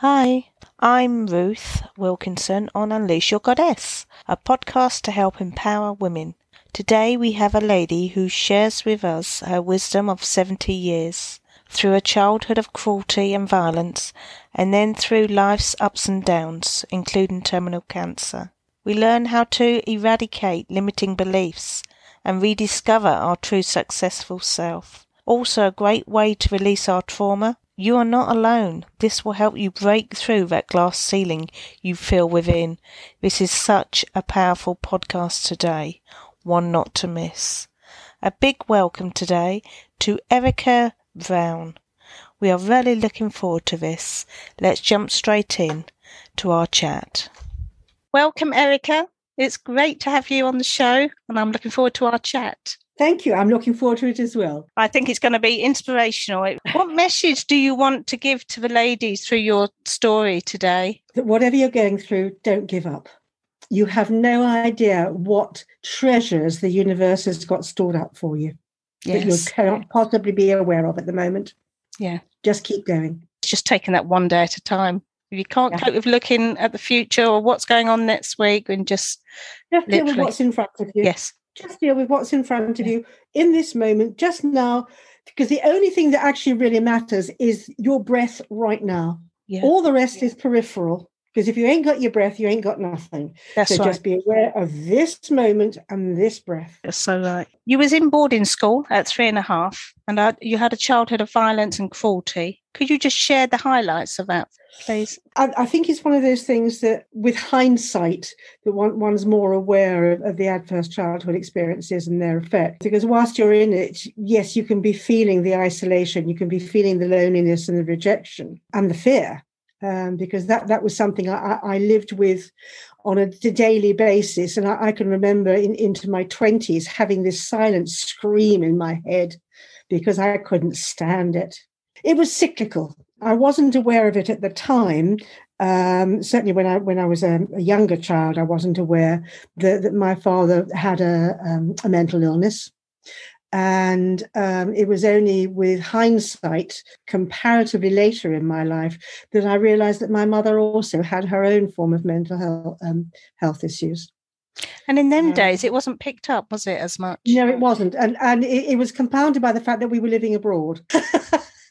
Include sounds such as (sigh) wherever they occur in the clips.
Hi, I'm Ruth Wilkinson on Unleash Your Goddess, a podcast to help empower women. Today we have a lady who shares with us her wisdom of 70 years through a childhood of cruelty and violence, and then through life's ups and downs, including terminal cancer. We learn how to eradicate limiting beliefs and rediscover our true successful self. Also, a great way to release our trauma. You are not alone. This will help you break through that glass ceiling you feel within. This is such a powerful podcast today, one not to miss. A big welcome today to Erica Brown. We are really looking forward to this. Let's jump straight in to our chat. Welcome, Erica. It's great to have you on the show, and I'm looking forward to our chat. Thank you. I'm looking forward to it as well. I think it's going to be inspirational. What message do you want to give to the ladies through your story today? That whatever you're going through, don't give up. You have no idea what treasures the universe has got stored up for you yes. that you cannot possibly be aware of at the moment. Yeah. Just keep going. It's just taking that one day at a time. If you can't yeah. cope with looking at the future or what's going on next week, and just just with what's in front of you. Yes, just deal with what's in front of you in this moment, just now, because the only thing that actually really matters is your breath right now. Yeah. All the rest yeah. is peripheral. Because if you ain't got your breath, you ain't got nothing. That's so right. just be aware of this moment and this breath. That's so right. You was in boarding school at three and a half, and uh, you had a childhood of violence and cruelty. Could you just share the highlights of that, please? I, I think it's one of those things that, with hindsight, that one, one's more aware of, of the adverse childhood experiences and their effect. Because whilst you're in it, yes, you can be feeling the isolation, you can be feeling the loneliness and the rejection and the fear um, because that that was something I, I, lived with on a daily basis, and I, I can remember in, into my twenties having this silent scream in my head because I couldn't stand it. It was cyclical. I wasn't aware of it at the time. Um, certainly, when I when I was a, a younger child, I wasn't aware that, that my father had a, um, a mental illness. And um, it was only with hindsight, comparatively later in my life, that I realized that my mother also had her own form of mental health, um, health issues. And in them days, it wasn't picked up, was it, as much? No, it wasn't. And, and it, it was compounded by the fact that we were living abroad. (laughs)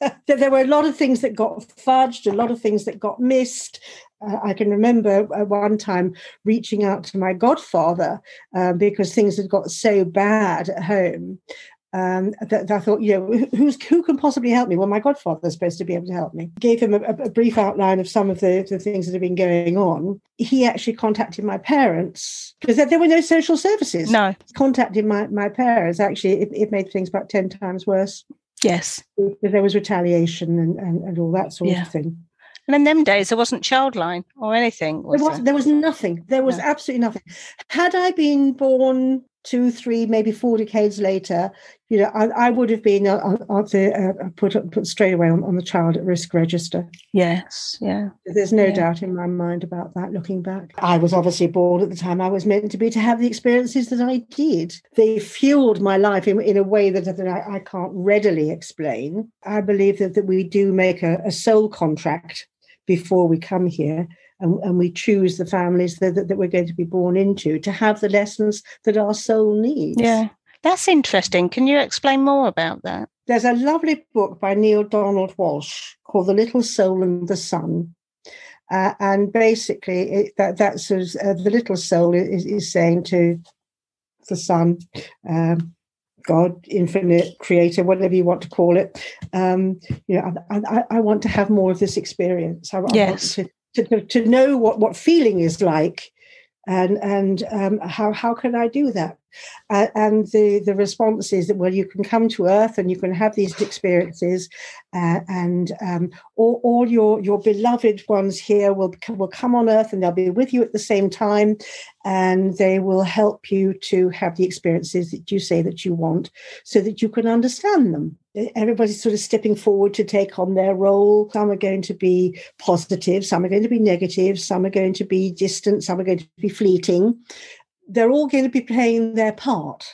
(laughs) there were a lot of things that got fudged, a lot of things that got missed. Uh, I can remember at one time reaching out to my godfather uh, because things had got so bad at home. Um, that, that, I thought, you know, who's who can possibly help me? Well, my godfather's supposed to be able to help me. Gave him a, a brief outline of some of the, the, things that have been going on. He actually contacted my parents because there, there, were no social services. No, contacted my my parents. Actually, it, it made things about ten times worse. Yes. There was retaliation and, and, and all that sort yeah. of thing. And in them days, there wasn't Childline or anything. Was there, was, there? there was nothing. There was no. absolutely nothing. Had I been born two, three, maybe four decades later, you know, I, I would have been uh, uh, uh, put put straight away on, on, the child at risk register. Yes, yeah. There's no yeah. doubt in my mind about that. Looking back, I was obviously bored at the time I was meant to be to have the experiences that I did. They fueled my life in, in a way that, that I, I, can't readily explain. I believe that, that we do make a, a soul contract before we come here and, and we choose the families that, that, that, we're going to be born into to have the lessons that our soul needs. Yeah, that's interesting. Can you explain more about that? There's a lovely book by Neale Donald Walsch called The Little Soul and the Sun. Uh, and basically, it, that that's uh, the little soul is, is saying to the sun, um, God, infinite creator, whatever you want to call it. Um, you know, I, I, I, want to have more of this experience. I, yes. I want to to, to know what, what feeling is like and and um, how how can I do that? Uh, and the the response is that well, you can come to Earth and you can have these experiences, uh, and um, all, all your your beloved ones here will will come on Earth and they'll be with you at the same time, and they will help you to have the experiences that you say that you want, so that you can understand them everybody's sort of stepping forward to take on their role. Some are going to be positive, some are going to be negative, some are going to be distant, some are going to be fleeting. They're all going to be playing their part.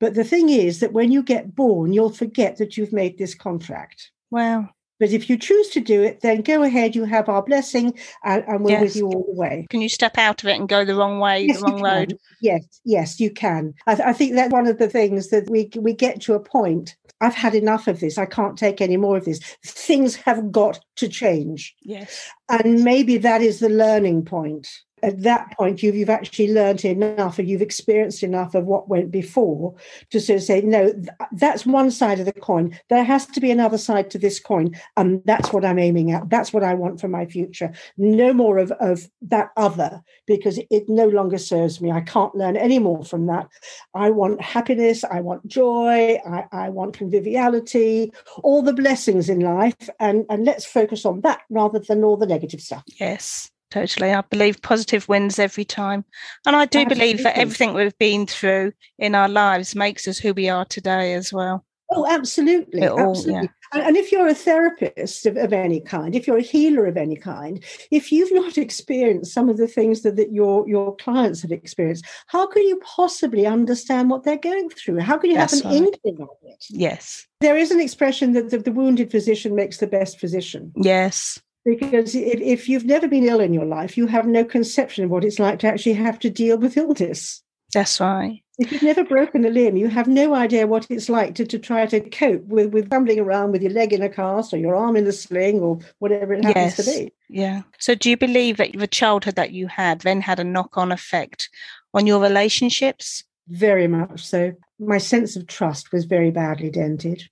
But the thing is that when you get born, you'll forget that you've made this contract. Wow. But if you choose to do it, then go ahead. You have our blessing, and, and we're Yes. with you all the way. Can you step out of it and go the wrong way, Yes, the wrong road? Yes, yes, you can. I, th- I think that's one of the things that we we get to a point. I've had enough of this. I can't take any more of this. Things have got to change, Yes. and maybe that is the learning point. At that point, you've you've actually learned enough, and you've experienced enough of what went before to sort of say, no, th- that's one side of the coin. There has to be another side to this coin, and that's what I'm aiming at. That's what I want for my future. No more of of that other because it no longer serves me. I can't learn any more from that. I want happiness, I want joy, I, I want conviviality, all the blessings in life, and, and let's focus on that rather than all the negative stuff. Yes, totally. I believe positive wins every time. And I do believe that everything we've been through in our lives makes us who we are today as well. Oh, absolutely. All- absolutely. And, and if you're a therapist of, of any kind, if you're a healer of any kind, if you've not experienced some of the things that, that your, your clients have experienced, how can you possibly understand what they're going through? How can you That's have an right. inkling of it? Yes. There is an expression that the, the wounded physician makes the best physician. Yes. Because if, if you've never been ill in your life, you have no conception of what it's like to actually have to deal with illness. That's right. If you've never broken a limb, you have no idea what it's like to, to try to cope with, with fumbling around with your leg in a cast or your arm in a sling or whatever it happens to Yes. be. Yeah. So do you believe that the childhood that you had then had a knock on effect on your relationships? Very much so. My sense of trust was very badly dented.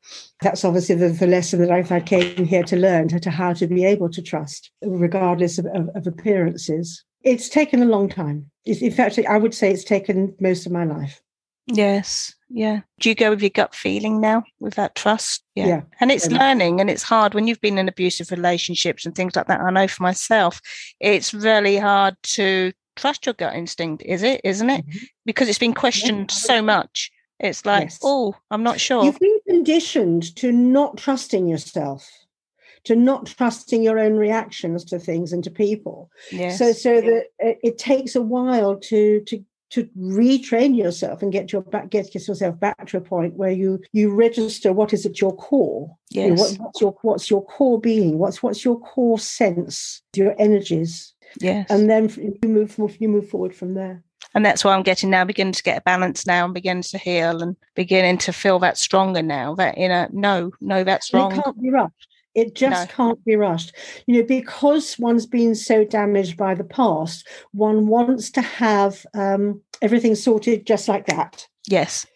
That's obviously the, the lesson that I, came here to learn to, to how to be able to trust, regardless of, of, of appearances. It's taken a long time. It's, in fact, I would say it's taken most of my life. Yes. Yeah. Do you go with your gut feeling now with that trust? Yeah, And it's much. learning and it's hard when you've been in abusive relationships and things like that. I know for myself, it's really hard to trust your gut instinct, is it? Isn't it? Mhm. Because it's been questioned so much. It's like, Yes. oh, I'm not sure. You've been conditioned to not trusting yourself, to not trusting your own reactions to things and to people. yes. So, so that it, it takes a while to to to retrain yourself and get your back get yourself back to a point where you you register what is at your core. You know, yes. what, what's your what's your core being? What's what's your core sense? Your energies, yes. and then you move you move forward from there. And that's why I'm getting now, beginning to get a balance now and beginning to heal and beginning to feel that stronger now. That you know, no, no, that's wrong. It can't be rushed. It just No. can't be rushed. You know, because one's been so damaged by the past, one wants to have um, everything sorted just like that. Yes,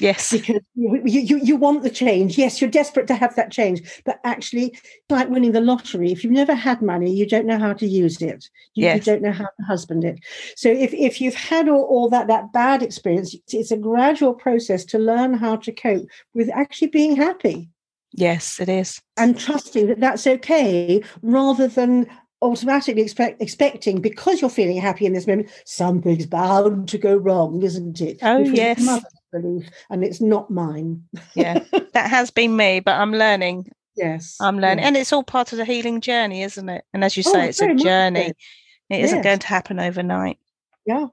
yes, Because you, you, you want the change. Yes, you're desperate to have that change. But actually, it's like winning the lottery. If you've never had money, you don't know how to use it. You, you don't know how to husband it. So if, if you've had all, all that, that bad experience, it's- a gradual process to learn how to cope with actually being happy yes, it is. and trusting that that's okay rather than automatically expect, expecting because you're feeling happy in this moment something's bound to go wrong isn't it Oh, yes. Belief and it's not mine Yeah, that has been me, but I'm learning. yes I'm learning, yeah. and it's all part of the healing journey, isn't it? And as you Oh, say, it's a very much so. journey. It isn't Yes. going to happen overnight. yeah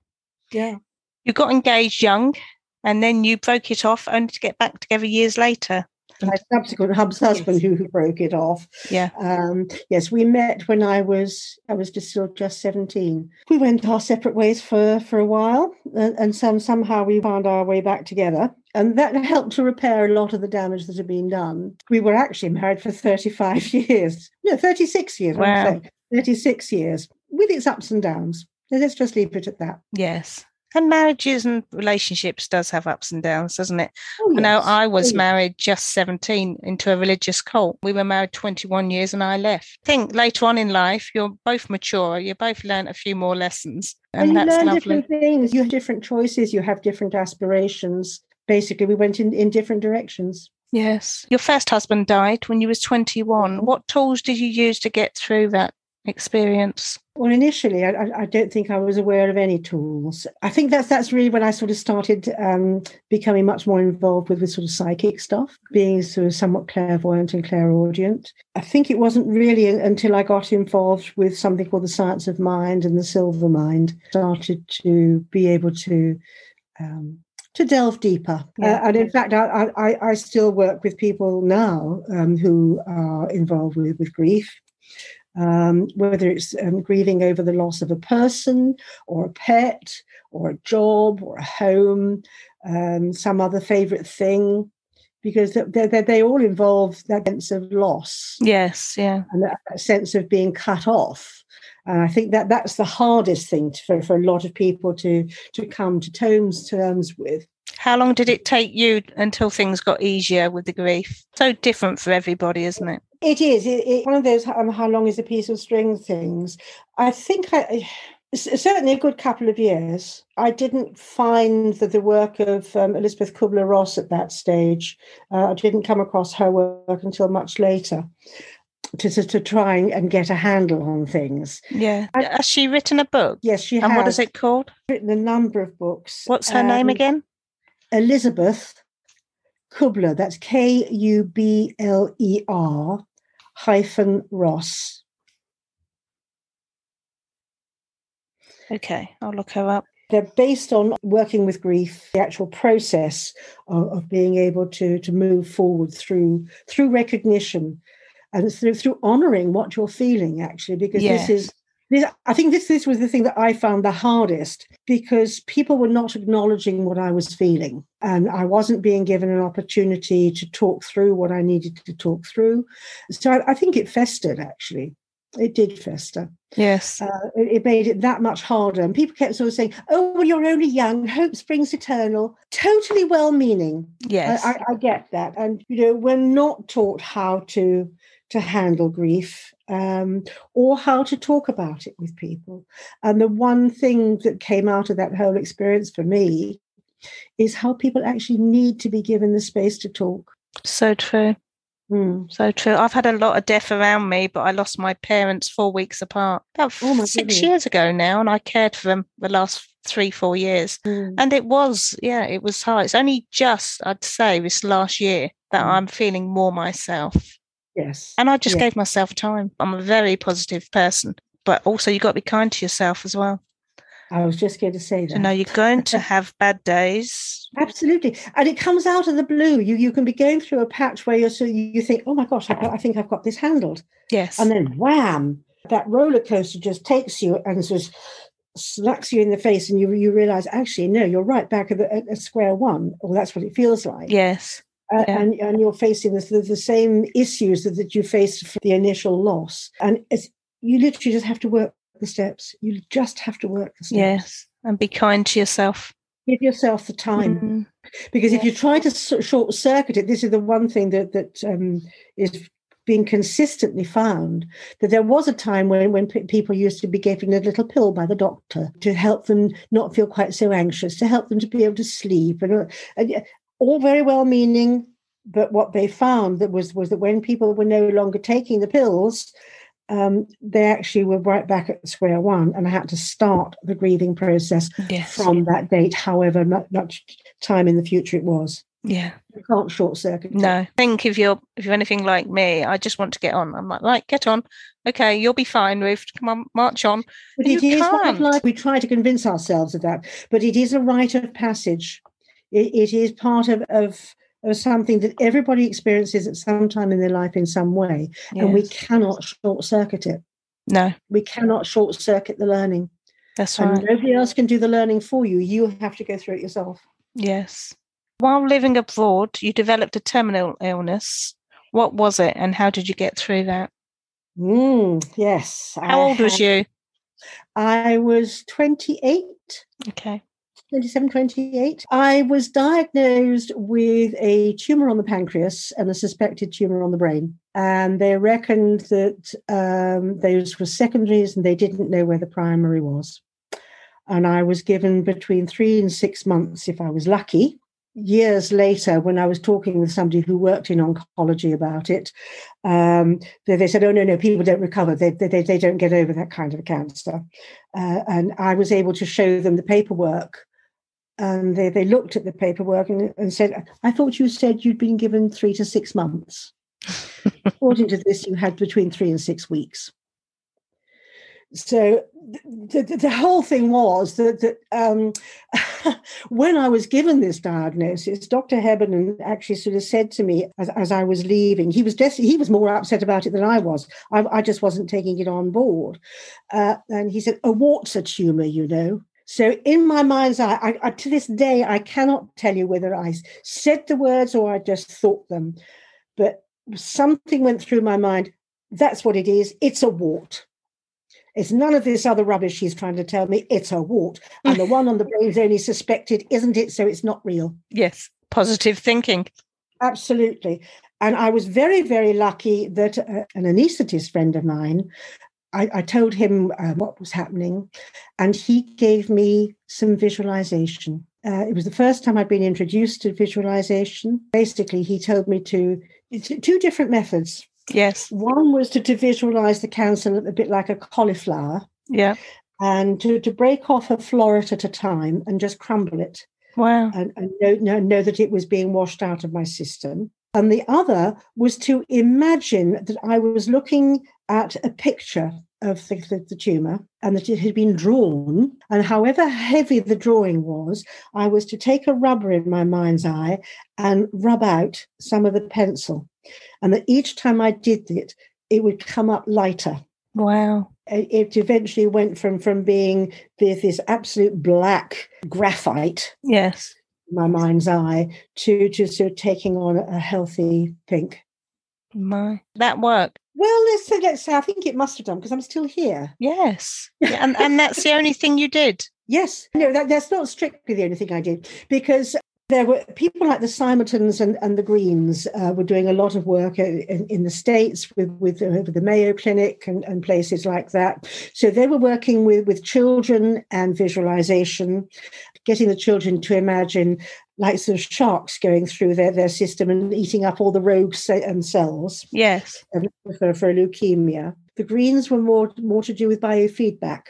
yeah You got engaged young, and then you broke it off, only to get back together years later. My subsequent hub's husband who, who broke it off. Yeah, um yes we met when i was i was just still just 17 we went our separate ways for for a while and, and some somehow we found our way back together. And that helped to repair a lot of the damage that had been done. We were actually married for 35 (laughs) years. No 36 years Wow. would 36 years with its ups and downs. Let's just leave it at that. Yes. And marriages and relationships does have ups and downs, doesn't it? oh, I know. I oh, was Oh, married just 17 into a religious cult. We were married 21 years and I left. I think later on in life, you're both mature, you both learn a few more lessons. And, and you that's learn lovely. different things. You have different choices. You have different aspirations. Basically, we went in, in different directions. Yes. Your first husband died when you was 21. What tools did you use to get through that experience? Well, initially, I, I- don't think I was aware of any tools. I think that's that's really when I sort of started um, becoming much more involved with, with sort of psychic stuff, being sort of somewhat clairvoyant and clairaudient. I think it wasn't really until I got involved with something called the science of mind and the Silva Mind, started to be able to um, to delve deeper. Yeah. Uh, and in fact, I, I, I still work with people now um, who are involved with, with grief. Um, whether it's um, grieving over the loss of a person or a pet or a job or a home, um, some other favorite thing, because they, they, they all involve that sense of loss. Yes, yeah. And that, that sense of being cut off. And I think that that's the hardest thing to, for, for a lot of people to, to come to terms, terms with. How long did it take you until things got easier with the grief? So different for everybody, isn't it? It is. It, it, one of those um, how long is a piece of string things. I think I, certainly a good couple of years. I didn't find that the work of um, Elisabeth Kubler Ross at that stage, uh, I didn't come across her work until much later. To, to, to try and get a handle on things. Yeah. Has she written a book? Yes, she and has. And what is it called? Written a number of books. What's her name Um, again? Elisabeth Kubler. That's K U B L E R Ross. Okay, I'll look her up. They're based on working with grief, the actual process of, of being able to to move forward through through recognition and through through honoring what you're feeling. Actually, because Yes. this is. This, I think this this was the thing that I found the hardest because people were not acknowledging what I was feeling, and I wasn't being given an opportunity to talk through what I needed to talk through. So I, I think it festered. Actually, it did fester Yes. uh, it, it made it that much harder. And people kept sort of saying, "Oh, well, you're only young. Hope springs eternal." Totally well-meaning. yes. I, I, I get that, and you know, we're not taught how to to handle grief um, or how to talk about it with people. And the one thing that came out of that whole experience for me is how people actually need to be given the space to talk. so true. Mm. So true. I've had a lot of death around me, but I lost my parents four weeks apart. About Oh, six goodness. years ago now, and I cared for them the last three, four years. Mm. And it was, yeah, it was hard. It's only just, I'd say, this last year that Mm. I'm feeling more myself. Yes. And I just Yeah. gave myself time. I'm a very positive person, but also you've got to be kind to yourself as well. I was just going to say that. To know you're going to (laughs) have bad days. Absolutely, and it comes out of the blue. You you can be going through a patch where you're so you, you think, oh my gosh, I, I think I've got this handled, Yes. and then wham, that roller coaster just takes you and just smacks you in the face, and you you realize actually no, you're right back at, the, at, square one, or that's what it feels like. yes. Uh, yeah. and and you're facing the, the, the same issues that, that you faced for the initial loss, and it's you literally just have to work the steps. You just have to work the steps. Yes. And be kind to yourself. Give yourself the time. Mm. because if you try to short circuit it this is the one thing that that um, is being consistently found that there was a time when when pe- people used to be given a little pill by the doctor to help them not feel quite so anxious to help them to be able to sleep and, uh, and all very well meaning but what they found that was was that when people were no longer taking the pills um, they actually were right back at square one and I had to start the grieving process Yes. from that date, however much time in the future it was. yeah. You can't short circuit. it. No. I think if you're if you're anything like me, I just want to get on. I'm like, right, get on. Okay, you'll be fine, Ruth. Come on, march on. but you it is one of can't. life. We try to convince ourselves of that, but it is a rite of passage. It, it is part of, of of something that everybody experiences at some time in their life in some way, and we cannot short circuit it. No, We cannot short circuit the learning, that's and right. nobody else can do the learning for you. You have to go through it yourself. Yes. While living abroad, you developed a terminal illness. What was it and how did you get through that? Mm, yes. How I old was had- you? I was twenty eight. Okay. 27, 28. I was diagnosed with a tumor on the pancreas and a suspected tumor on the brain. And they reckoned that um, those were secondaries and they didn't know where the primary was. And I was given between three and six months if I was lucky. Years later, when I was talking with somebody who worked in oncology about it, um, they, they said, "Oh no, no, people don't recover. They, they, they don't get over that kind of cancer." Uh, and I was able to show them the paperwork and they, they looked at the paperwork and, and said, I thought you said you'd been given three to six months. (laughs) According to this, you had between three and six weeks. So the, the, the, whole thing was that, that um, (laughs) when I was given this diagnosis, Dr. Heberden actually sort of said to me as, as I was leaving, he was just, he was more upset about it than I was. I, I just wasn't taking it on board. Uh, and he said, a wart's a tumor, you know. So in my mind's eye, I, I, to this day, I cannot tell you whether I said the words or I just thought them. But something went through my mind. That's what it is. It's a wart. It's none of this other rubbish he's trying to tell me. It's a wart. And the one on the brain is only suspected, isn't it? So it's not real. Yes. Positive thinking. Absolutely. And I was very, very lucky that uh, an anaesthetist friend of mine, I, I told him uh, what was happening, and he gave me some visualization. Uh, it was the first time I'd been introduced to visualization. Basically, he told me to two different methods. Yes. One was to, to visualize the cancer a bit like a cauliflower. Yeah. And to, to break off a floret at a time and just crumble it. Wow. And, and know, know, know that it was being washed out of my system. And the other was to imagine that I was looking at a picture of the, the, the, tumor and that it had been drawn. And however heavy the drawing was, I was to take a rubber in my mind's eye and rub out some of the pencil. And that each time I did it, it would come up lighter. Wow. It eventually went from, from being this, this absolute black graphite. Yes. My mind's eye to just sort of taking on a healthy pink. My that worked. Well, let's say, let's say I think it must have done because I'm still here. Yes, (laughs) yeah, and and that's the only thing you did. Yes, no, that, that's not strictly the only thing I did because there were people like the Simontons and, and the Greens uh, were doing a lot of work in, in the States with, with, uh, the Mayo Clinic and, and places like that. So they were working with, with children and visualization, getting the children to imagine like sort of sharks going through their, their system and eating up all the rogue and cells. Yes. For, for leukemia. The Greens were more, more to do with biofeedback.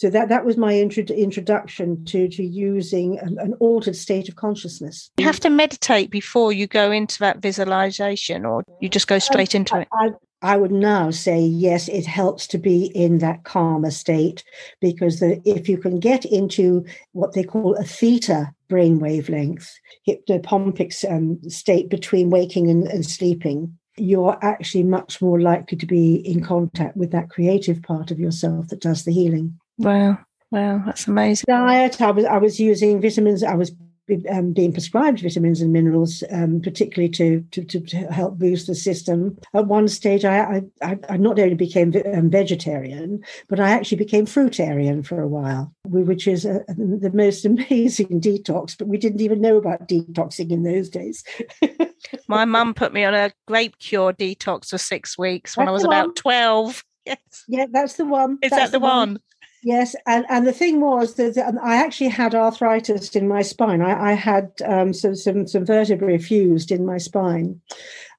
So that, that was my intro- introduction to, to using an, an, altered state of consciousness. You have to meditate before you go into that visualization, or you just go straight into I, it? I, I would now say yes, it helps to be in that calmer state because the, if you can get into what they call a theta brain wavelength, hypnopompic um, state between waking and, and sleeping, you're actually much more likely to be in contact with that creative part of yourself that does the healing. Wow. Wow, that's amazing. Diet. I was I was using vitamins. I was um, being prescribed vitamins and minerals, um, particularly to, to, to help boost the system. At one stage, I I, I not only became um, vegetarian, but I actually became fruitarian for a while, which is a, the most (laughs) amazing detox. But we didn't even know about detoxing in those days. (laughs) My mum put me on a grape cure detox for six weeks when that's I was about twelve. (laughs) Yes. Yeah, that's the one. Is that's that the, the one? one? Yes, and, and the thing was that I actually had arthritis in my spine. I, I had um, some, some some vertebrae fused in my spine,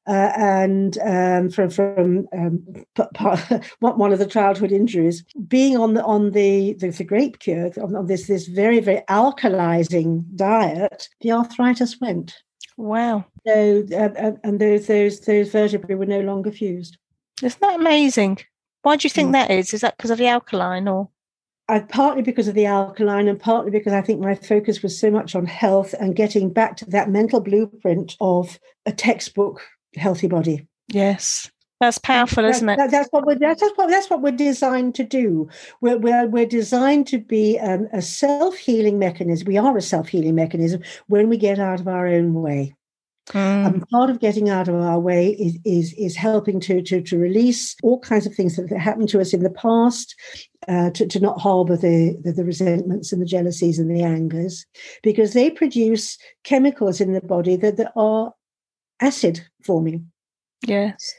uh, and um, from from um, (laughs) one of the childhood injuries, being on the on the the, the grape cure on, on this this very very alkalizing diet, the arthritis went. Wow! So uh, and those those those vertebrae were no longer fused. Isn't that amazing? Why do you think mm. that is? Is that because of the alkaline or? I, partly because of the alkaline and partly because I think my focus was so much on health and getting back to that mental blueprint of a textbook healthy body. Yes. That's powerful, isn't it? That, that's what we're that's what that's what we're designed to do. We're we're, we're designed to be um, a self healing mechanism. We are a self healing mechanism when we get out of our own way. Mm. And part of getting out of our way is, is, is helping to, to, to release all kinds of things that have happened to us in the past, uh, to, to not harbor the, the, the resentments and the jealousies and the angers, because they produce chemicals in the body that, that are acid forming. Yes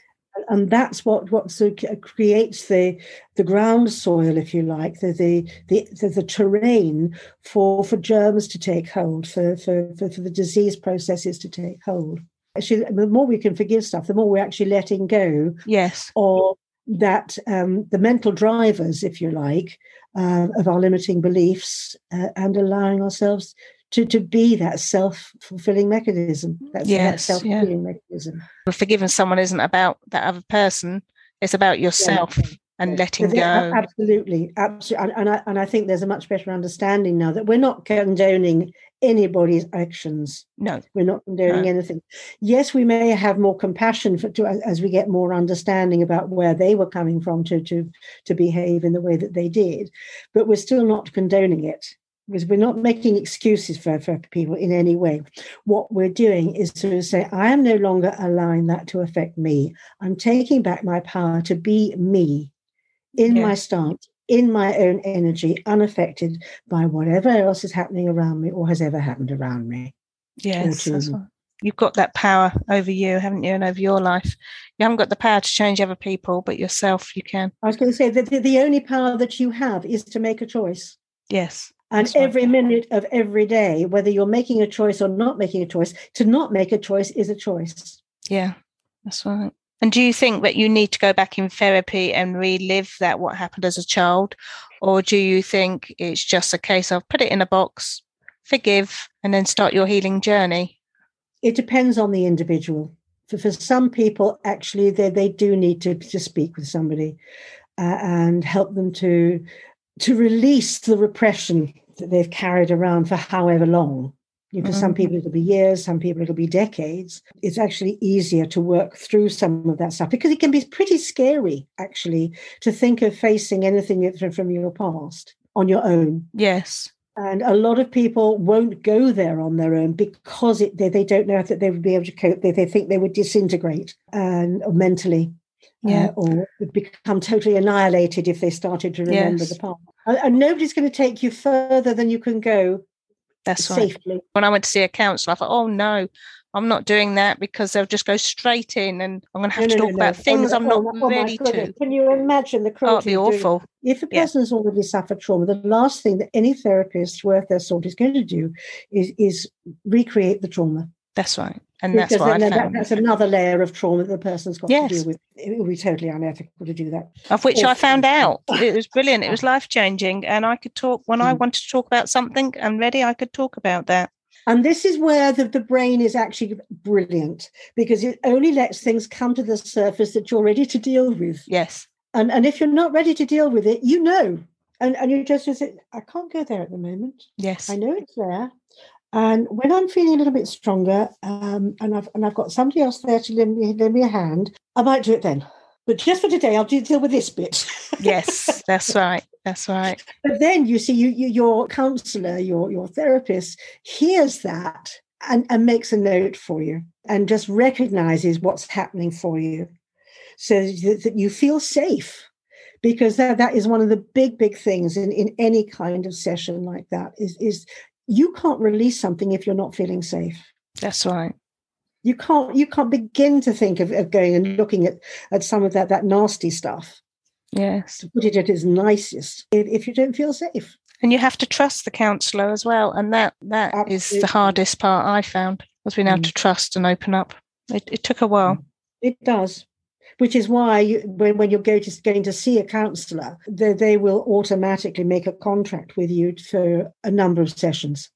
and that's what what of creates the the ground soil, if you like, the the the, the, the terrain for for germs to take hold, for, for for for the disease processes to take hold. Actually, the more we can forgive stuff, the more we're actually letting go. Yes. Or that um, the mental drivers, if you like, uh, of our limiting beliefs, uh, and allowing ourselves to, to be that self-fulfilling mechanism. That's yes, that self-fulfilling yeah. mechanism. Forgiving someone isn't about that other person, it's about yourself. Yeah. and letting go. Absolutely, absolutely. And, and, I, and I think there's a much better understanding now that we're not condoning anybody's actions. No, we're not condoning no. anything. Yes, we may have more compassion for to, as we get more understanding about where they were coming from to to to behave in the way that they did, but we're still not condoning it because we're not making excuses for, for people in any way. What we're doing is to say, I am no longer allowing that to affect me. I'm taking back my power to be me in yes. my stance, in my own energy, unaffected by whatever else is happening around me or has ever happened around me. Yes, you've got that power over you, haven't you, and over your life. You haven't got the power to change other people, but yourself, you can. I was going to say that the only power that you have is to make a choice. Yes. And every minute of every day, whether you're making a choice or not making a choice, to not make a choice is a choice. Yeah, that's right. And do you think that you need to go back in therapy and relive that what happened as a child? Or do you think it's just a case of put it in a box, forgive, and then start your healing journey? It depends on the individual. For, for some people, actually, they, they do need to, to speak with somebody uh, and help them to, to release the repression that they've carried around for however long. You know, for mm-hmm. some people, it'll be years, some people, it'll be decades. It's actually easier to work through some of that stuff because it can be pretty scary, actually, to think of facing anything from your past on your own. Yes. And a lot of people won't go there on their own because it, they, they don't know that they would be able to cope. They, they think they would disintegrate and mentally yeah. Uh, or become totally annihilated if they started to remember yes. the past. And, nobody's going to take you further than you can go that's safely. Right. When I went to see a counsellor, I thought, oh no, I'm not doing that because they'll just go straight in and I'm going to have no, to no, talk no, about oh, things oh, I'm not oh, ready to. Can you imagine the cruelty? Oh, it'd be awful. Doing? If a person has already suffered trauma, the last thing that any therapist worth their salt is going to do is, is recreate the trauma. That's right. And because that's what I found. That's another layer of trauma that the person's got yes. to deal with. It would be totally unethical to do that. Of which I found (laughs) out. It was brilliant. It was life changing. And I could talk when mm. I wanted to talk about something and ready, I could talk about that. And this is where the, the brain is actually brilliant because it only lets things come to the surface that you're ready to deal with. Yes. And and if you're not ready to deal with it, you know. And and you just say, I can't go there at the moment. Yes. I know it's there. And when I'm feeling a little bit stronger, um, and I've and I've got somebody else there to lend me, lend me a hand, I might do it then. But just for today, I'll deal with this bit. (laughs) yes, that's right. That's right. But then you see, you, you your counsellor, your your therapist hears that and, and makes a note for you and just recognizes what's happening for you, so that, that you feel safe because that, that is one of the big big things in, in any kind of session like that is is you can't release something if you're not feeling safe. That's right. You can't you can't begin to think of, of going and looking at, at some of that that nasty stuff. Yes. To put it at its nicest, if, you don't feel safe. And you have to trust the counsellor as well. And that that Absolutely. is the hardest part I found was being able mm. to trust and open up. It, it took a while. It does which is why you, when, when you're going to, going to see a counsellor, they, they will automatically make a contract with you for a number of sessions.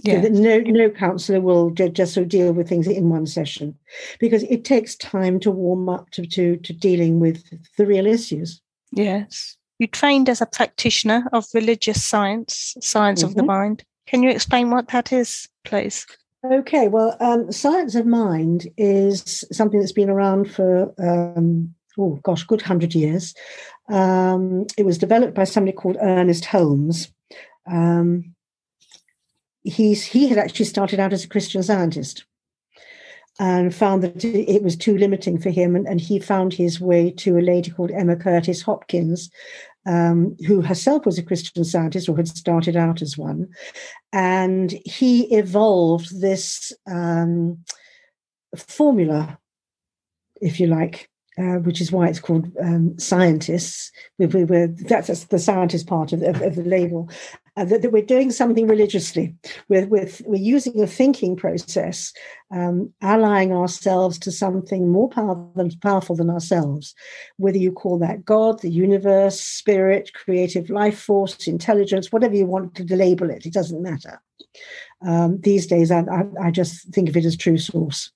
Yeah. So no, no counsellor will just sort of deal with things in one session because it takes time to warm up to, to, to dealing with the real issues. Yes. You trained as a practitioner of religious science, science mm-hmm. of the mm-hmm. mind. Can you explain what that is, please? Okay, well, um, science of mind is something that's been around for, um, oh gosh, good hundred years. Um, it was developed by somebody called Ernest Holmes. Um, he's he had actually started out as a Christian scientist and found that it was too limiting for him, and, and he found his way to a lady called Emma Curtis Hopkins, um, who herself was a Christian scientist or had started out as one. And he evolved this um, formula, if you like, uh, which is why it's called um, scientists. We, we, that's, that's, the scientist part of, of, of the label uh, that, that, we're doing something religiously. We're, we're, we're using a thinking process, um, allying ourselves to something more powerful than, powerful than ourselves, whether you call that God, the universe, spirit, creative life force, intelligence, whatever you want to label it, it doesn't matter. Um, these days, I, I, I just think of it as true source,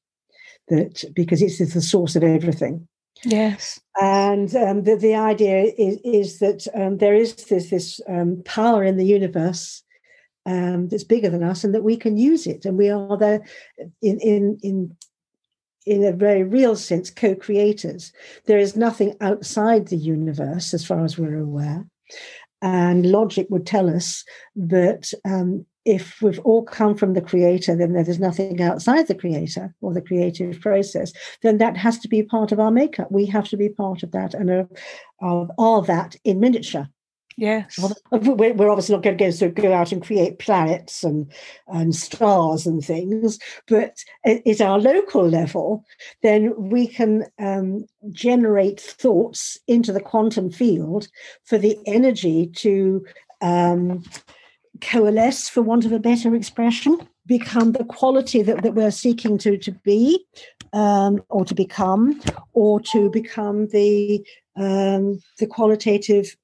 that because it's the source of everything. Yes. And um, the, the idea is, is that um, there is this, this um, power in the universe um, that's bigger than us and that we can use it. And we are there in, in, in, in a very real sense, co creators. There is nothing outside the universe as far as we're aware. And logic would tell us that um, if we've all come from the creator, then there's nothing outside the creator or the creative process, then that has to be part of our makeup. We have to be part of that and of, of that in miniature. Yes. We're obviously not going to go, so go out and create planets and, and stars and things, but at our local level, then we can um, generate thoughts into the quantum field for the energy to um, coalesce, for want of a better expression, become the quality that, that we're seeking to, to be um, or to become, or to become the um, the qualitative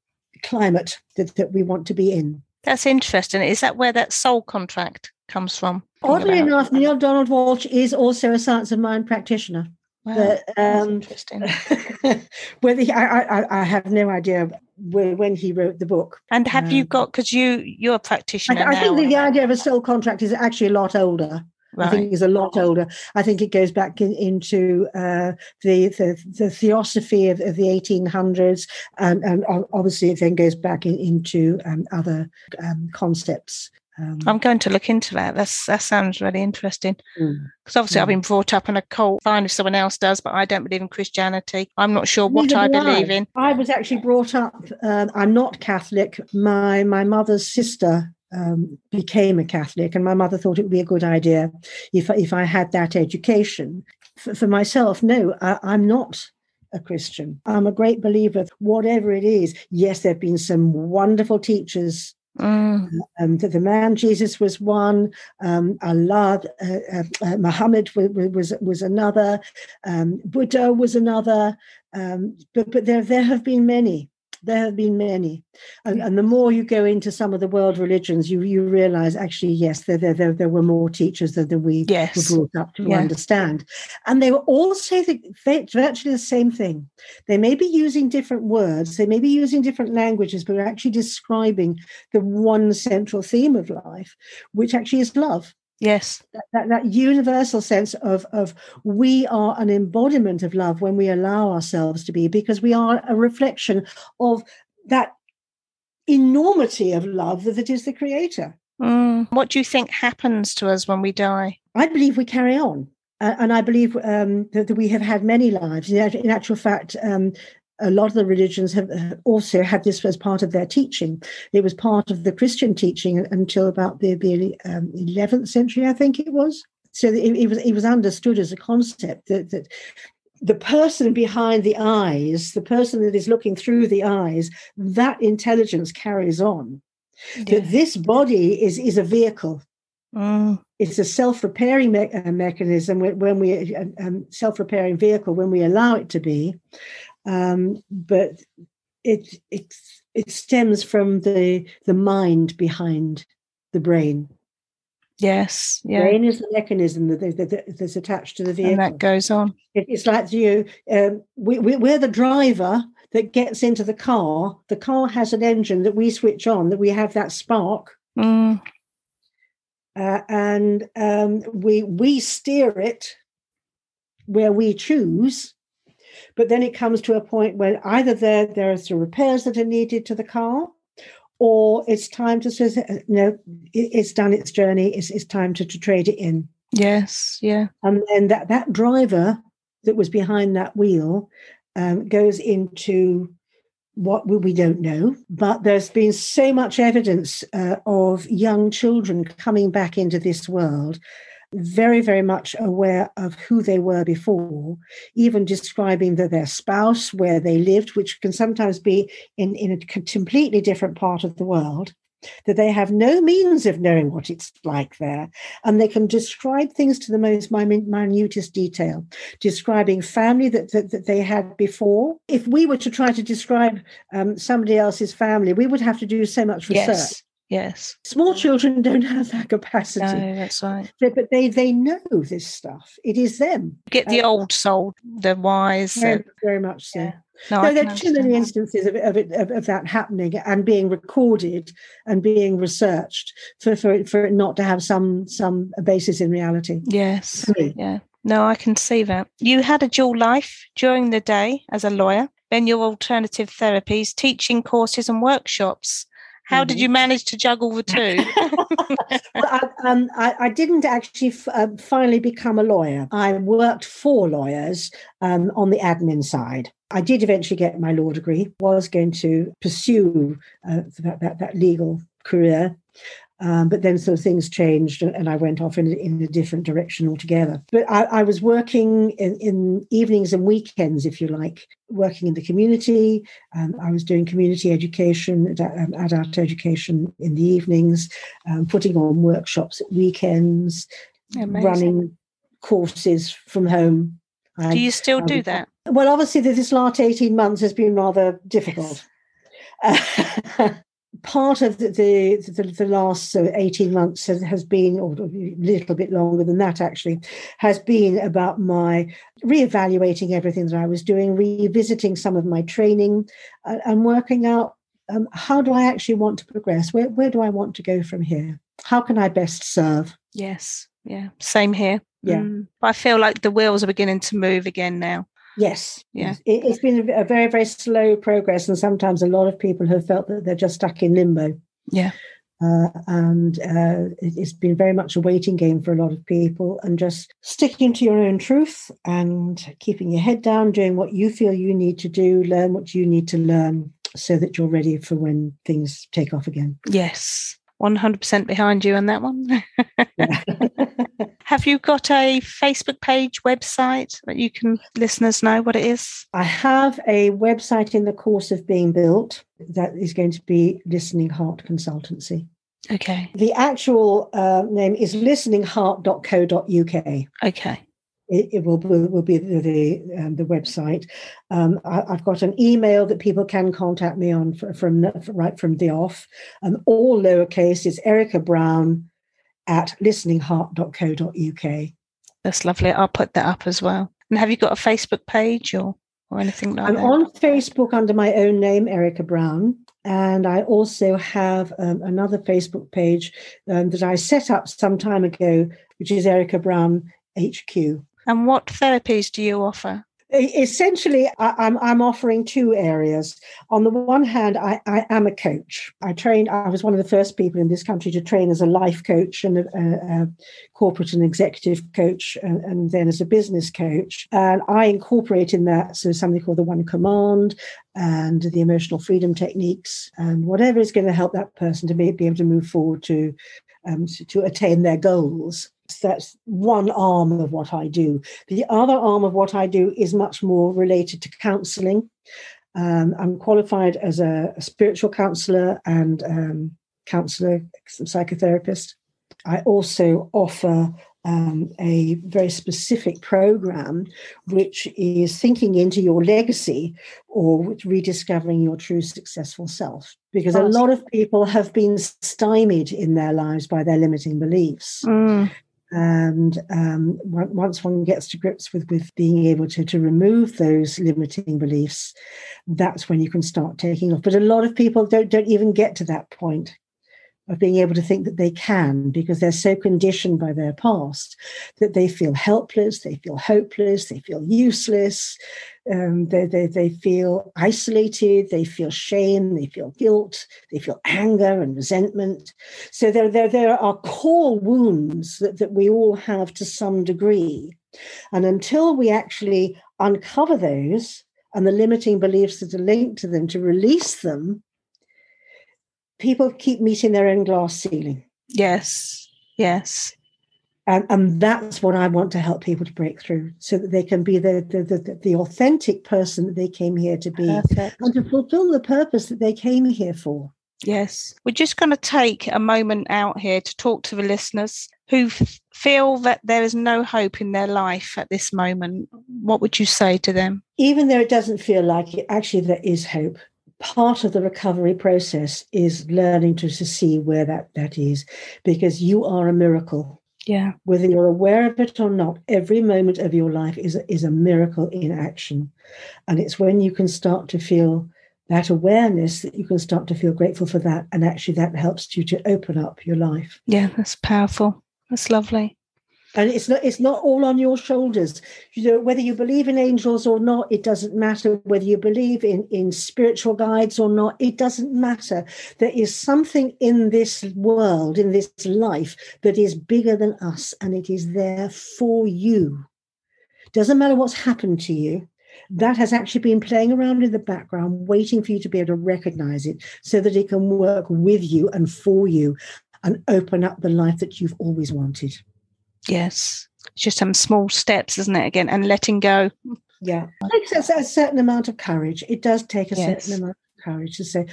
climate that, that we want to be in. That's interesting. Is that where that soul contract comes from? Oddly enough, Neale Donald Walsch is also a science of mind practitioner. Wow, but, um, interesting. (laughs) whether he, I, I, I have no idea when he wrote the book. And have um, you got because you you're a practitioner? I, I think the, the idea of a soul contract is actually a lot older. Right. I think he's a lot older. I think it goes back in, into uh, the, the, the theosophy of, of the 1800s, and, and, obviously it then goes back in, into um, other um, concepts. Um, I'm going to look into that. That's that sounds really interesting. Because mm, obviously, mm. I've been brought up in a cult. Fine if someone else does, but I don't believe in Christianity. I'm not sure what I believe I. in. I was actually brought up. Um, I'm not Catholic. My my mother's sister um, became a Catholic, and my mother thought it would be a good idea if if I had that education. For, for myself, no, I, I'm not a Christian. I'm a great believer, whatever it is. Yes, there have been some wonderful teachers. Mm. Um, the, the, man Jesus was one. Um, Allah, uh, uh, uh Muhammad was, was, another. Um, Buddha was another. Um, but but there there have been many. There have been many, and, hmm. and, the more you go into some of the world religions, you you realize actually yes, there there there, there were more teachers than, than we yes. were brought up to yeah. understand, and they were all say the, virtually the same thing. They may be using different words, they may be using different languages, but are actually describing the one central theme of life, which actually is love. Yes. That, that, that, universal sense of, of we are an embodiment of love when we allow ourselves to be, because we are a reflection of that enormity of love that is the creator. Mm. What do you think happens to us when we die? I believe we carry on. Uh, and I believe um, that, that, we have had many lives. In, in actual fact, um, a lot of the religions have also had this as part of their teaching. It was part of the Christian teaching until about the, the um, 11th century, I think it was. So it, it, was it was understood as a concept that, that the person behind the eyes, the person that is looking through the eyes, that intelligence carries on. Yeah. That this body is is a vehicle. Mm. It's a self-repairing me- uh, mechanism when, we uh, um, self-repairing vehicle when we allow it to be, um, but it, it it stems from the the mind behind the brain. Yes, yeah. Brain is the mechanism that, that, that, that's attached to the vehicle. And that goes on. It, it's like you. Um, we, we, we're the driver that gets into the car. The car has an engine that we switch on. That we have that spark. Mm. Uh, and um, we we steer it where we choose, but then it comes to a point where either there there are some repairs that are needed to the car, or it's time to say, uh, no, it's done its journey. It's, it's time to, to trade it in. Yes, yeah. And then that that driver that was behind that wheel um, goes into what we don't know, but there's been so much evidence uh, of young children coming back into this world very, very much aware of who they were before, even describing the, their spouse, where they lived, which can sometimes be in, in a completely different part of the world, that they have no means of knowing what it's like there. And they can describe things to the most minutest detail, describing family that, that, that they had before. If we were to try to describe um, somebody else's family, we would have to do so much research. Yes Yes. Small children don't have that capacity. No, that's right. But they they know this stuff. It is them. Get the Uh, old soul, the wise. Very, very much so. Yeah. no, No, there are too many instances of, of, it, of, of that happening and being recorded and being researched for, for, it- for it not to have some some basis in reality. Yes. Yeah. No, I can see that. You had a dual life during the day as a lawyer, then your alternative therapies, teaching courses and workshops. How did Mhm. you manage to juggle the two? (laughs) Well, I, um, I, I didn't actually f- um, finally become a lawyer. I worked for lawyers um, on the admin side. I did eventually get my law degree, was going to pursue uh, that, that, that legal career. Um, but then so things changed and, I went off in, in a different direction altogether. But I, I was working in, in evenings and weekends, if you like, working in the community. Um, I was doing community education, um, adult education in the evenings, um, putting on workshops at weekends, Amazing. running courses from home. I- Do you still do um, that? well, obviously, this last 18 months has been rather difficult. (laughs) part of the, the, the, the last uh, 18 months has, has been, or a little bit longer than that actually, has been about my reevaluating everything that I was doing, revisiting some of my training, uh, and working out um, how do I actually want to progress? Where, where do I want to go from here? How can I best serve? Yes. Yeah. Same here. Yeah. Mm. I feel like the wheels are beginning to move again now. Yes. Yeah. yes. It, it's been a, very, very slow progress, and sometimes a lot of people have felt that they're just stuck in limbo. Yeah. Uh, and uh, it, it's been very much a waiting game for a lot of people, and just sticking to your own truth and keeping your head down, doing what you feel you need to do, learn what you need to learn, so that you're ready for when things take off again. Yes. 100% behind you on that one. Yeah. (laughs) Have you got a Facebook page, website that you can listeners know what it is? I have a website in the course of being built that is going to be Listening Heart Consultancy. Okay. The actual uh, name is listeningheart.co.uk. Okay. It, it will, will, be the the, um, the website. Um, I, I've got an email that people can contact me on from, from right from the off. Um, all lowercase is Erica Brown at listeningheart.co.uk. That's lovely. I'll put that up as well. And have you got a Facebook page or, or anything like that? I'm on Facebook under my own name, Erica Brown. And I also have um, another Facebook page um, that I set up some time ago, which is Erica Brown HQ. And what therapies do you offer? Essentially, I, I'm I'm offering two areas. On the one hand, I, I am a coach. I trained. I was one of the first people in this country to train as a life coach and a, a, a corporate and executive coach, and, and then as a business coach. And I incorporate in that so something called the One Command and the emotional freedom techniques and whatever is going to help that person to be, be able to move forward to um, to, to attain their goals. That's one arm of what I do. The other arm of what I do is much more related to counseling. Um, I'm qualified as a, a spiritual counselor and um, counselor, psychotherapist. I also offer um, a very specific program, which is thinking into your legacy or rediscovering your true successful self. Because a lot of people have been stymied in their lives by their limiting beliefs Mm, and um, once one gets to grips with with being able to to remove those limiting beliefs that's when you can start taking off. But a lot of people don't don't even get to that point of being able to think that they can because they're so conditioned by their past that they feel helpless they feel hopeless they feel useless um, they, they, they feel isolated they feel shame they feel guilt they feel anger and resentment so there, there, there are core wounds that, that we all have to some degree. And until we actually uncover those and the limiting beliefs that are linked to them to release them, people keep meeting their own glass ceiling. yes. Yes. And, and that's what I want to help people to break through so that they can be the, the, the, the authentic person that they came here to be Perfect. and to fulfill the purpose that they came here for. Yes. We're just going to take a moment out here to talk to the listeners who f- feel that there is no hope in their life at this moment. What would you say to them? even though it doesn't feel like it, actually there is hope. Part of the recovery process is learning to, to see where that, that is, because you are a miracle. Yeah. Whether you're aware of it or not, every moment of your life is, is a miracle in action. And it's when you can start to feel that awareness that you can start to feel grateful for that. And actually, that helps you to open up your life. Yeah, that's powerful. That's lovely and it's not it's not all on your shoulders. You know whether you believe in angels or not it doesn't matter. Whether you believe in in spiritual guides or not it doesn't matter. There is something in this world in this life that is bigger than us and it is there for you. Doesn't matter what's happened to you. That has actually been playing around in the background waiting for you to be able to recognize it so that it can work with you and for you and open up the life that you've always wanted Yes. It's just some small steps, isn't it? Again, and letting go. Yeah. It takes a, a certain amount of courage. It does take a yes. certain amount of courage to say,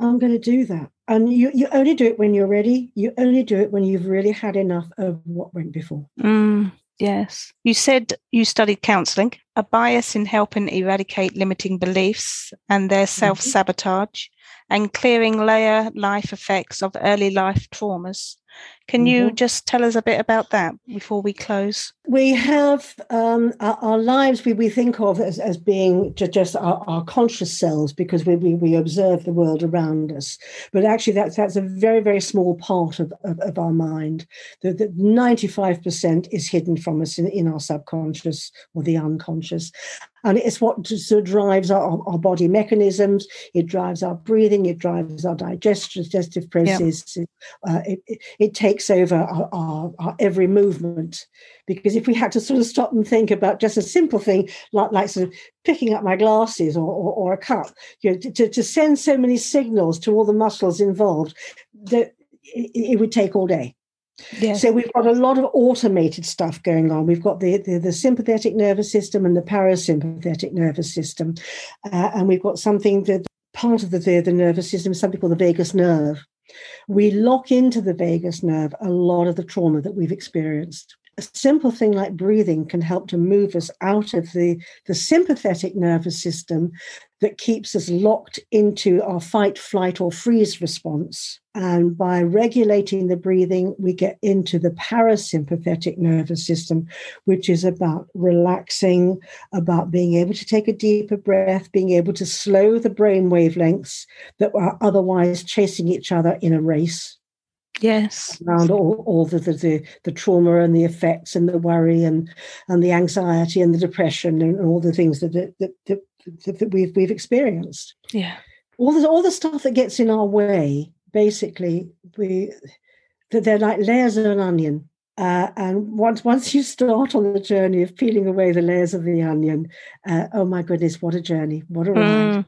I'm going to do that. And you, you only do it when you're ready. You only do it when you've really had enough of what went before. Mm, yes. You said you studied counseling, a bias in helping eradicate limiting beliefs and their self sabotage, mm-hmm. and clearing layer life effects of early life traumas. Can you mm-hmm. just tell us a bit about that before we close? We have um, our, our, lives, we, we think of as, as being just, our, our, conscious selves because we, we, we, observe the world around us. But actually, that's, that's a very, very small part of, of, of our mind. The, the 95% is hidden from us in, in our subconscious or the unconscious. And it's what sort of drives our, our body mechanisms. It drives our breathing. It drives our digestive, digestive process. Yep. Uh, it, it, takes over our, our, our, every movement. Because if we had to sort of stop and think about just a simple thing like, like sort of picking up my glasses or, or, or a cup, you know, to, to send so many signals to all the muscles involved, that it, it would take all day. Yes. So we've got a lot of automated stuff going on. We've got the, the, the sympathetic nervous system and the parasympathetic nervous system. Uh, and we've got something that part of the, the, the nervous system something called the vagus nerve. We lock into the vagus nerve a lot of the trauma that we've experienced a simple thing like breathing can help to move us out of the, the sympathetic nervous system that keeps us locked into our fight, flight, or freeze response. And by regulating the breathing, we get into the parasympathetic nervous system, which is about relaxing, about being able to take a deeper breath, being able to slow the brain wavelengths that are otherwise chasing each other in a race. Yes. Around all, all the, the, the, trauma and the effects and the worry and, and the anxiety and the depression and all the things that, that, that, that, that we've, we've experienced. Yeah. All the, all the stuff that gets in our way, basically, we that they're like layers of an onion. Uh, and once once you start on the journey of peeling away the layers of the onion, uh, oh my goodness, what a journey! What a ride! Mm,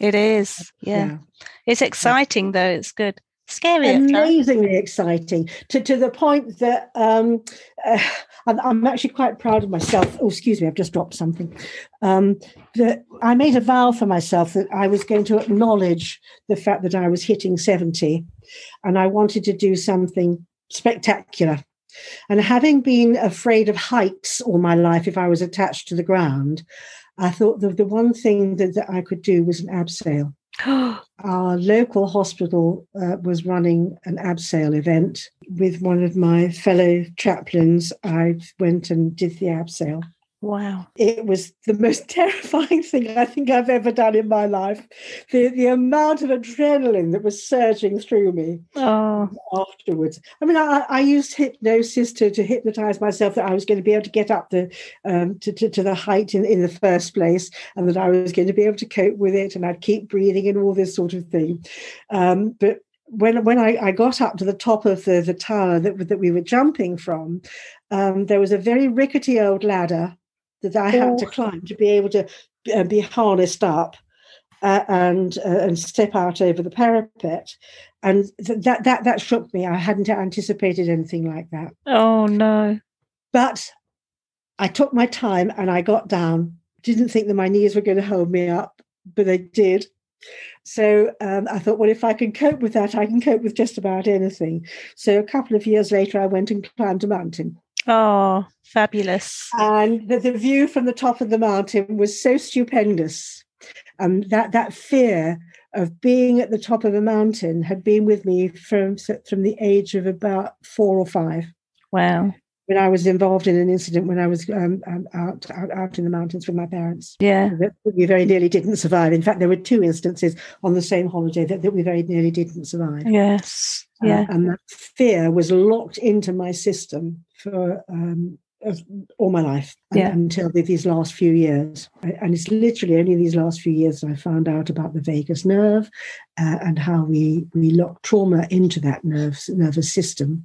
it is, yeah. yeah. It's exciting though. It's good scary amazingly exciting to, to the point that um, uh, I'm, actually quite proud of myself. Oh excuse me i've just dropped something. Um, that i made a vow for myself that i was going to acknowledge the fact that i was hitting 70 and i wanted to do something spectacular. And having been afraid of heights all my life if i was attached to the ground i thought the, the one thing that, that i could do was an abseil Our local hospital uh, was running an abseil event with one of my fellow chaplains. I went and did the abseil. Wow. It was the most (laughs) terrifying thing I think I've ever done in my life. The the amount of adrenaline that was surging through me oh. afterwards. I mean, I, I used hypnosis to, to hypnotize myself that I was going to be able to get up the um, to, to, to, the height in, in the first place and that I was going to be able to cope with it and I'd keep breathing and all this sort of thing. Um, but when when I, I, got up to the top of the, the tower that, that we were jumping from, um, there was a very rickety old ladder that I had to climb to be able to uh, be harnessed up uh, and uh, and step out over the parapet, and th- that that that shook me. I hadn't anticipated anything like that. Oh no! But I took my time and I got down. Didn't think that my knees were going to hold me up, but they did. So um, I thought, well, if I can cope with that, I can cope with just about anything. So a couple of years later, I went and climbed a mountain. Oh, fabulous. And the, the view from the top of the mountain was so stupendous. Um, that, that fear of being at the top of a mountain had been with me from from the age of about four or five. Wow. When I was involved in an incident when I was um, um, out, out out in the mountains with my parents, Yeah. that we very nearly didn't survive. In fact, there were two instances on the same holiday that, that we very nearly didn't survive. Yes. Uh, Yeah. and that fear was locked into my system for um, all my life Yeah. until these last few years. And it's literally only these last few years that I found out about the vagus nerve uh, and how we we lock trauma into that nerve nervous system.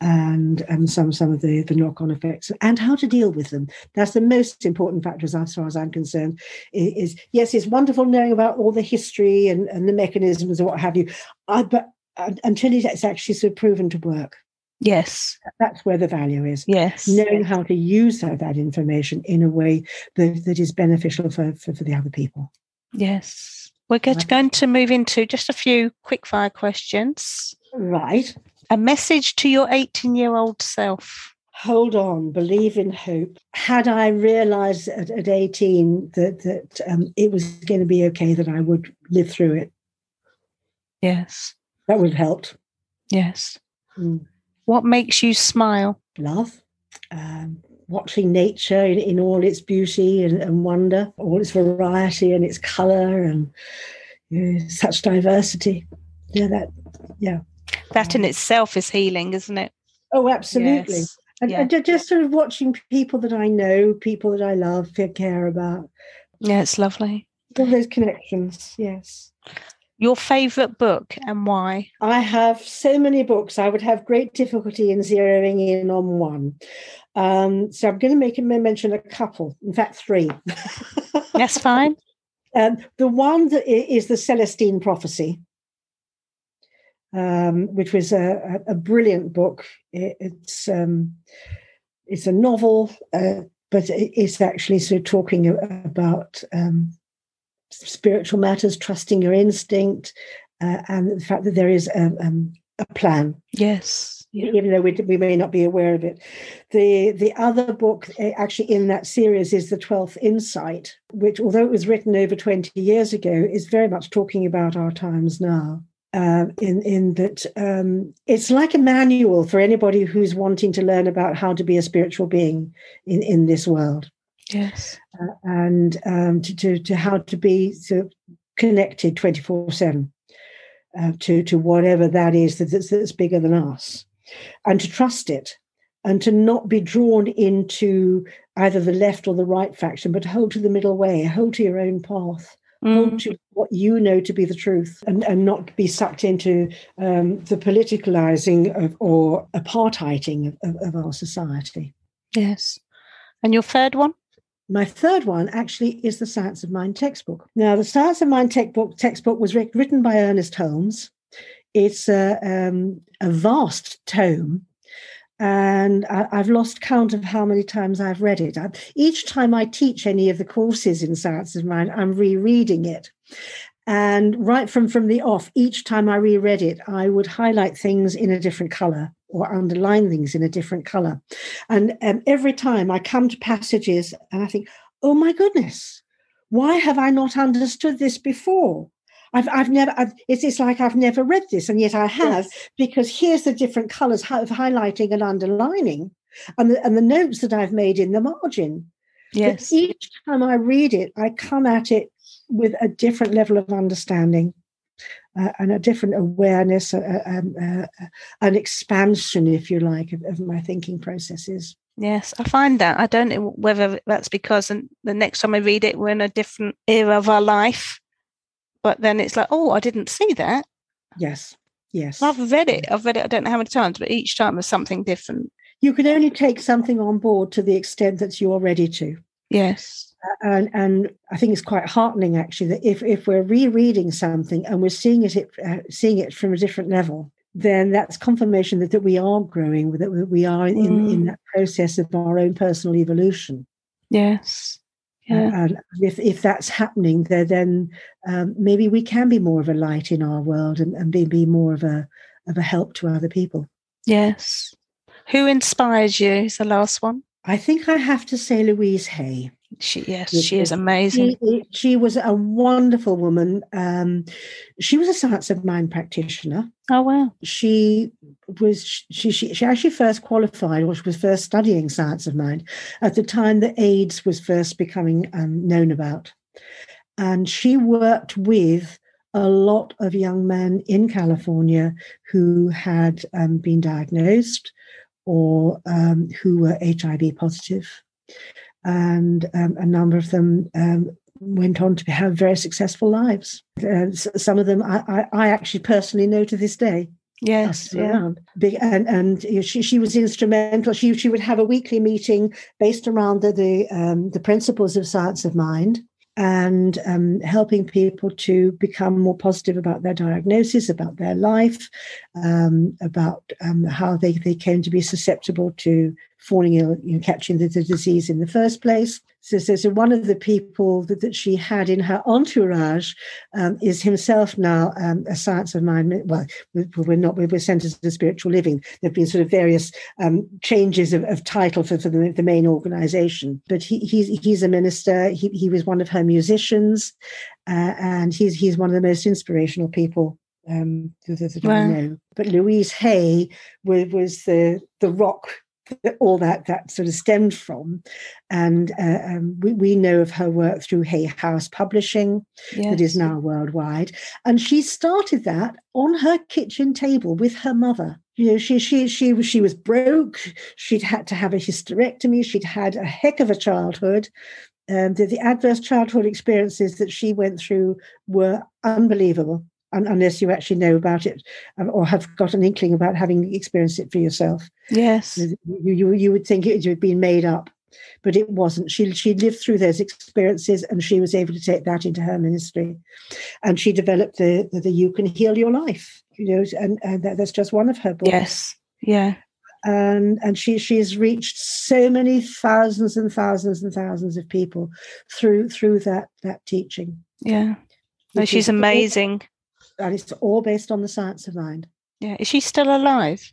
And and some some of the, the knock on effects and how to deal with them. That's the most important factor as far as I'm concerned. i- Is, yes, it's wonderful knowing about all the history and, and the mechanisms and what have you. I, but uh, until it's actually sort of proven to work, Yes. that's where the value is Yes. knowing how to use that, that information in a way that, that is beneficial for, for, for the other people. Yes. We're going to move into just a few quick fire questions. Right. A message to your 18 year old self. Hold on, believe in hope. Had I realized at, at 18 that, that um, it was going to be okay, that I would live through it, Yes. that would have helped. Yes. Mm. What makes you smile? Love, um, watching nature in, in all its beauty and, and wonder, all its variety and its color and you know, such diversity. Yeah, that, yeah. That in itself is healing, isn't it? Oh, absolutely. Yes. And, Yeah. and just sort of watching people that I know, people that I love, care about, Yeah, it's lovely. all those connections. Yes. Your favourite book and why? I have so many books, I would have great difficulty in zeroing in on one. Um, so I'm going to make a mention a couple, in fact, three. That's fine. (laughs) Um, the one that is the Celestine Prophecy, um, which was a, a, brilliant book. It, it's um, it's a novel, uh, but it's actually sort of talking about um, spiritual matters, trusting your instinct, uh, and the fact that there is a, um, a plan Yes. Yeah. even though we, we may not be aware of it. The the other book eh, actually in that series is the Twelfth Insight, which although it was written over twenty years ago, is very much talking about our times now. Uh, in in that um, it's like a manual for anybody who's wanting to learn about how to be a spiritual being in in this world Yes. uh, and um, to, to to how to be of connected twenty four seven uh, to to whatever that is that- that's, that's bigger than us, and to trust it, and to not be drawn into either the left or the right faction, but hold to the middle way, hold to your own path, hold Mm. to what you know to be the truth, and and not be sucked into um, the politicalizing of or apartheiding of, of, our society. Yes. And your third one? My third one actually is the Science of Mind textbook. Now, the Science of Mind textbook textbook was writ- written by Ernest Holmes. It's a, um, a vast tome, and I, I've lost count of how many times I've read it. I, each time I teach any of the courses in Science of Mind, I'm rereading it. And right from, from the off, each time I reread it, I would highlight things in a different color or underline things in a different color. And um, every time I come to passages and I think, oh my goodness, why have I not understood this before? I've, I've never, I've, it's, it's like I've never read this, and yet I have, because here's the different colors of highlighting and underlining and the, and the notes that I've made in the margin. But Yes. each time I read it, I come at it with a different level of understanding uh, and a different awareness, uh, uh, um, uh, an expansion, if you like, of, of my thinking processes. Yes, I find that. I don't know whether that's because the next time I read it, we're in a different era of our life. But then it's like, oh, I didn't see that. Yes, yes. I've read it. I've read it, I don't know how many times, but each time there's something different. You can only take something on board to the extent that you're ready to. Yes. and and I think it's quite heartening actually that if if we're rereading something and we're seeing it uh, seeing it from a different level, then that's confirmation that, that we are growing, that we are in, in Mm. that process of our own personal evolution. Yes. Uh, Yeah. and if if that's happening, then then um, maybe we can be more of a light in our world and, and be, be more of a of a help to other people. Yes. Who inspires you is the last one. I think I have to say Louise Hay. She yes, she is amazing. She, she was a wonderful woman. Um, she was a science of mind practitioner. Oh wow! She was she, she she actually first qualified, or she was first studying science of mind at the time that AIDS was first becoming um, known about, and she worked with a lot of young men in California who had um, been diagnosed or um, who were HIV positive and um, a number of them um, went on to have very successful lives. Uh, some of them I, I, I, actually personally know to this day. Yes, yeah. And and she she was instrumental. She she would have a weekly meeting based around the the, um, the principles of science of mind and um, helping people to become more positive about their diagnosis, about their life, um, about um, how they, they came to be susceptible to falling ill, know, catching the, the, disease in the first place. So, so, so one of the people that, that she had in her entourage um, is himself now um, a science of mind. Well, we're not, we're centers of spiritual living. There have been sort of various um, changes of, of, title for, for the, the, main organization, but he, he's, he's a minister. He, he was one of her musicians, uh, and he's, he's one of the most inspirational people um, wow. I know. But Louise Hay was, was the the rock all that that sort of stemmed from. And uh, um, we, we know of her work through Hay House Publishing, yes. that is now worldwide. And she started that on her kitchen table with her mother. You know, she she she she was broke. She'd had to have a hysterectomy. She'd had a heck of a childhood. Um, the, the adverse childhood experiences that she went through were unbelievable unless you actually know about it um, or have got an inkling about having experienced it for yourself. Yes, you you, you would think it had been made up, but it wasn't. She she lived through those experiences and she was able to take that into her ministry, and she developed the the, the "You Can Heal Your Life." You know, and, and that, that's just one of her books. Yes, yeah. And and she she's reached so many thousands and thousands and thousands of people through through that that teaching. Yeah. No, she's amazing and it's all based on the science of mind. Yeah, is she still alive?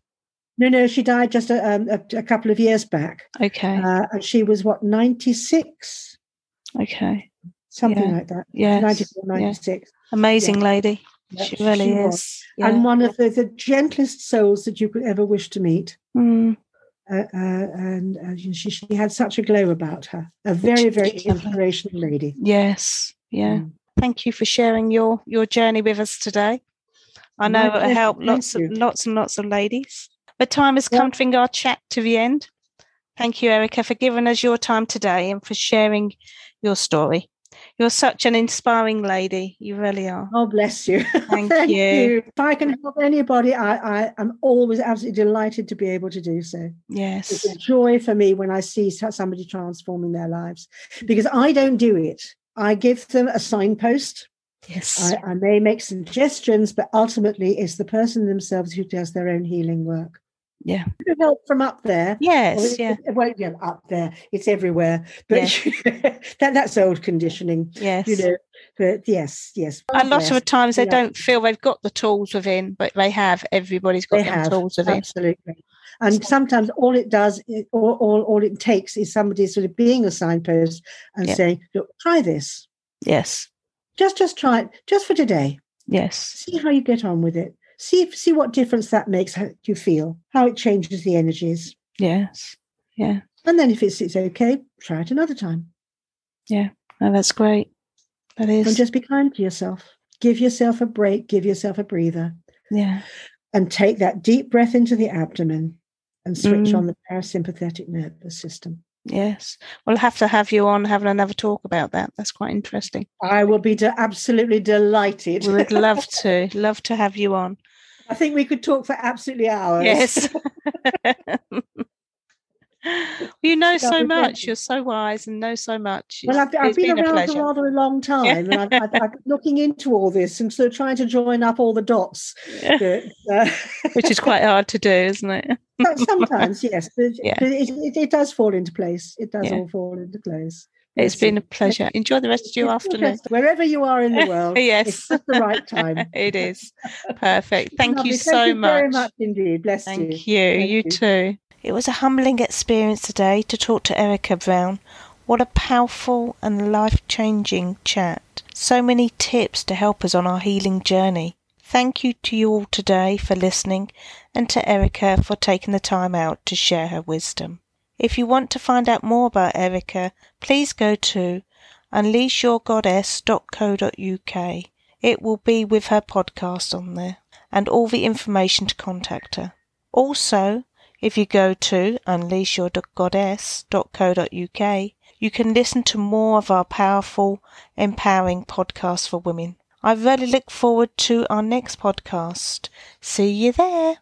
No, no, she died just a, um, a, a couple of years back. Okay, uh, and she was what ninety six. Okay, something yeah. like that. Yeah, 94, 96. Yeah. Amazing yeah. lady. she really she is, and one of the, the gentlest souls that you could ever wish to meet. Mm. Uh, uh, and uh, she, she had such a glow about her. A very, very inspirational lady. Yes, yeah. Mm. Thank you for sharing your your journey with us today. I know it helped lots of lots and lots of ladies. But time has come to bring our chat to the end. Thank you, Erica, for giving us your time today and for sharing your story. You're such an inspiring lady. You really are. Oh, bless you. (laughs) Thank, Thank you. you. If I can help anybody, I, I am always absolutely delighted to be able to do so. Yes. It's a joy for me when I see somebody transforming their lives because I don't do it. I give them a signpost. Yes. I, I, may make suggestions, but ultimately it's the person themselves who does their own healing work. Yeah. Help from up there. Yes. yeah. Well, yeah, up there. It's everywhere. But yeah. (laughs) that that's old conditioning. Yes. You know. But yes, yes. A lot of times they yeah. don't feel they've got the tools within, but they have. Everybody's got the tools within. Absolutely. And sometimes all it does, all, all, all it takes is somebody sort of being a signpost and yeah. saying, look, try this. Yes. Just just try it, just for today. Yes. See how you get on with it. See see what difference that makes how you feel, how it changes the energies. Yes. Yeah. And then if it's it's okay, try it another time. Yeah. Oh, that's great. That is. And just be kind to yourself. Give yourself a break, give yourself a breather. Yeah. And take that deep breath into the abdomen and switch mm. on the parasympathetic nervous system. Yes. We'll have to have you on having another talk about that. That's quite interesting. I will be de- absolutely delighted. We would love (laughs) to. Love to have you on. I think we could talk for absolutely hours. Yes. (laughs) (laughs) (laughs) you know so much. You're so wise and know so much. Well, I've, I've been, been around for rather a long (laughs) time, and I've, I've, been looking into all this and sort of trying to join up all the dots, that, uh, which is quite hard to do, isn't it? (laughs) Sometimes, yes, but, yeah. but it, it, it, does fall into place. It does yeah. all fall into place. It's been a pleasure. Enjoy the rest of your afternoon. Wherever you are in the world. yes. It's the right time. it is. Perfect. Thank Lovely. you so Thank you much. very much indeed. Bless Thank you. you. Thank you, you too. It was a humbling experience today to talk to Erica Brown, What a powerful and life changing chat. So many tips to help us on our healing journey. Thank you to you all today for listening and to Erica for taking the time out to share her wisdom. If you want to find out more about Erica, please go to unleashyourgoddess.co.uk. It will be with her podcast on there and all the information to contact her. Also, if you go to unleashyourgoddess.co.uk, you can listen to more of our powerful, empowering podcasts for women. I really look forward to our next podcast. See you there.